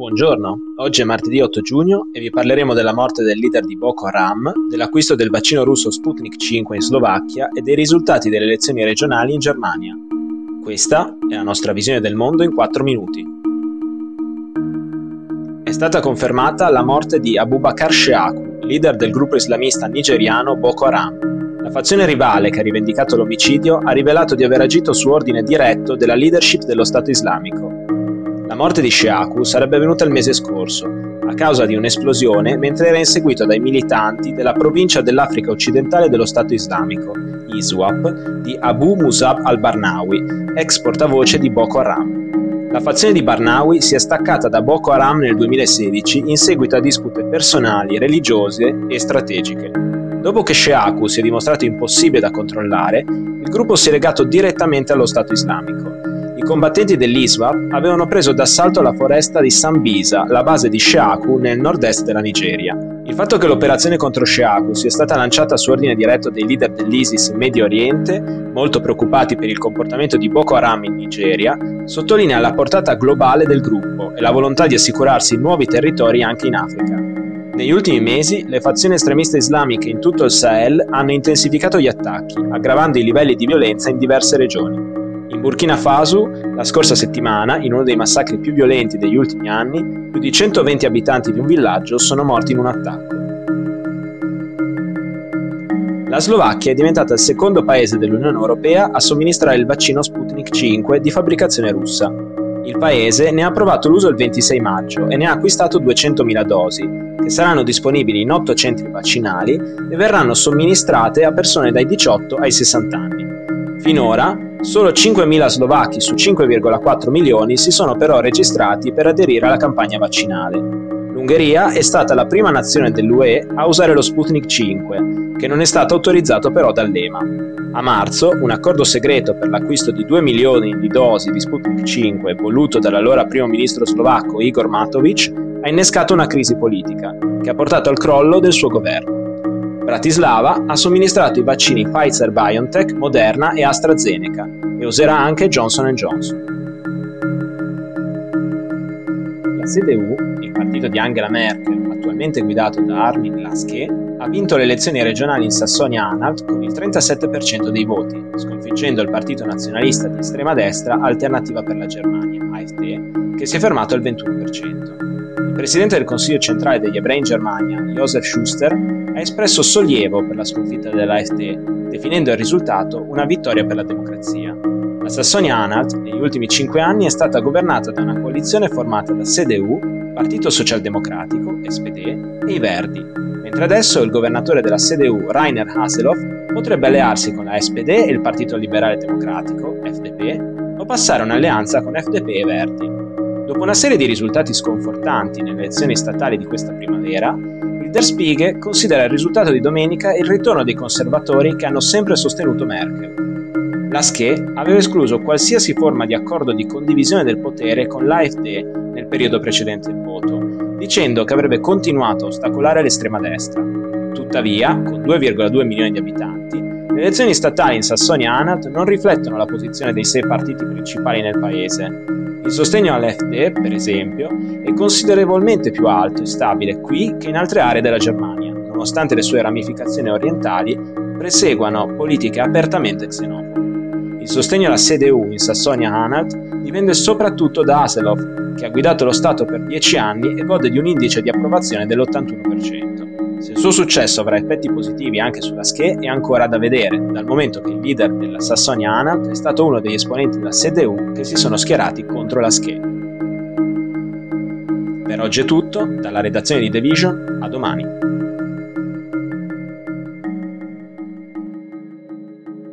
Buongiorno, oggi è martedì 8 giugno e vi parleremo della morte del leader di Boko Haram, dell'acquisto del vaccino russo Sputnik 5 in Slovacchia e dei risultati delle elezioni regionali in Germania. Questa è la nostra visione del mondo in 4 minuti. È stata confermata la morte di Abubakar Sheaku, leader del gruppo islamista nigeriano Boko Haram. La fazione rivale che ha rivendicato l'omicidio ha rivelato di aver agito su ordine diretto della leadership dello Stato islamico la morte di Sheaku sarebbe avvenuta il mese scorso, a causa di un'esplosione mentre era inseguito dai militanti della provincia dell'Africa occidentale dello Stato islamico, ISWAP, di Abu Musab al-Barnawi, ex portavoce di Boko Haram. La fazione di Barnawi si è staccata da Boko Haram nel 2016 in seguito a dispute personali, religiose e strategiche. Dopo che Sheaku si è dimostrato impossibile da controllare, il gruppo si è legato direttamente allo Stato islamico. Combattenti dell'ISWAP avevano preso d'assalto la foresta di Sambisa, la base di Sheaku nel nord-est della Nigeria. Il fatto che l'operazione contro Sheaku sia stata lanciata su ordine diretto dei leader dell'ISIS in Medio Oriente, molto preoccupati per il comportamento di Boko Haram in Nigeria, sottolinea la portata globale del gruppo e la volontà di assicurarsi nuovi territori anche in Africa. Negli ultimi mesi le fazioni estremiste islamiche in tutto il Sahel hanno intensificato gli attacchi, aggravando i livelli di violenza in diverse regioni. In Burkina Faso, la scorsa settimana, in uno dei massacri più violenti degli ultimi anni, più di 120 abitanti di un villaggio sono morti in un attacco. La Slovacchia è diventata il secondo paese dell'Unione Europea a somministrare il vaccino Sputnik 5 di fabbricazione russa. Il paese ne ha approvato l'uso il 26 maggio e ne ha acquistato 200.000 dosi, che saranno disponibili in 8 centri vaccinali e verranno somministrate a persone dai 18 ai 60 anni. Finora, solo 5.000 slovacchi su 5,4 milioni si sono però registrati per aderire alla campagna vaccinale. L'Ungheria è stata la prima nazione dell'UE a usare lo Sputnik 5, che non è stato autorizzato però dall'EMA. A marzo, un accordo segreto per l'acquisto di 2 milioni di dosi di Sputnik 5, voluto dall'allora primo ministro slovacco Igor Matovic, ha innescato una crisi politica, che ha portato al crollo del suo governo. Bratislava ha somministrato i vaccini Pfizer BioNTech, Moderna e AstraZeneca e userà anche Johnson Johnson. La CDU, il partito di Angela Merkel, attualmente guidato da Armin Laschet, ha vinto le elezioni regionali in Sassonia-Anhalt con il 37% dei voti, sconfiggendo il partito nazionalista di estrema destra Alternativa per la Germania, AfD, che si è fermato al 21%. Presidente del Consiglio centrale degli ebrei in Germania, Josef Schuster, ha espresso sollievo per la sconfitta dell'AfD, definendo il risultato una vittoria per la democrazia. La Sassonia-Anhalt negli ultimi cinque anni è stata governata da una coalizione formata da CDU, Partito Socialdemocratico, SPD e i Verdi, mentre adesso il governatore della CDU, Rainer Haseloff, potrebbe allearsi con la SPD e il Partito Liberale Democratico, FDP, o passare un'alleanza con FDP e Verdi. Dopo una serie di risultati sconfortanti nelle elezioni statali di questa primavera, il Der Spiegel considera il risultato di domenica il ritorno dei conservatori che hanno sempre sostenuto Merkel. La SCHE aveva escluso qualsiasi forma di accordo di condivisione del potere con l'AfD nel periodo precedente il voto, dicendo che avrebbe continuato a ostacolare l'estrema destra. Tuttavia, con 2,2 milioni di abitanti, le elezioni statali in Sassonia-Anhalt non riflettono la posizione dei sei partiti principali nel paese, il sostegno all'FD, per esempio, è considerevolmente più alto e stabile qui che in altre aree della Germania, nonostante le sue ramificazioni orientali perseguano politiche apertamente xenofobe. Il sostegno alla CDU in Sassonia-Anhalt dipende soprattutto da Haseloff, che ha guidato lo Stato per dieci anni e gode di un indice di approvazione dell'81%. Se il suo successo avrà effetti positivi anche sulla SCHE è ancora da vedere, dal momento che il leader della Sassonia-Anhalt è stato uno degli esponenti della CDU che si sono schierati contro la SCHE. Per oggi è tutto, dalla redazione di The Vision, a domani.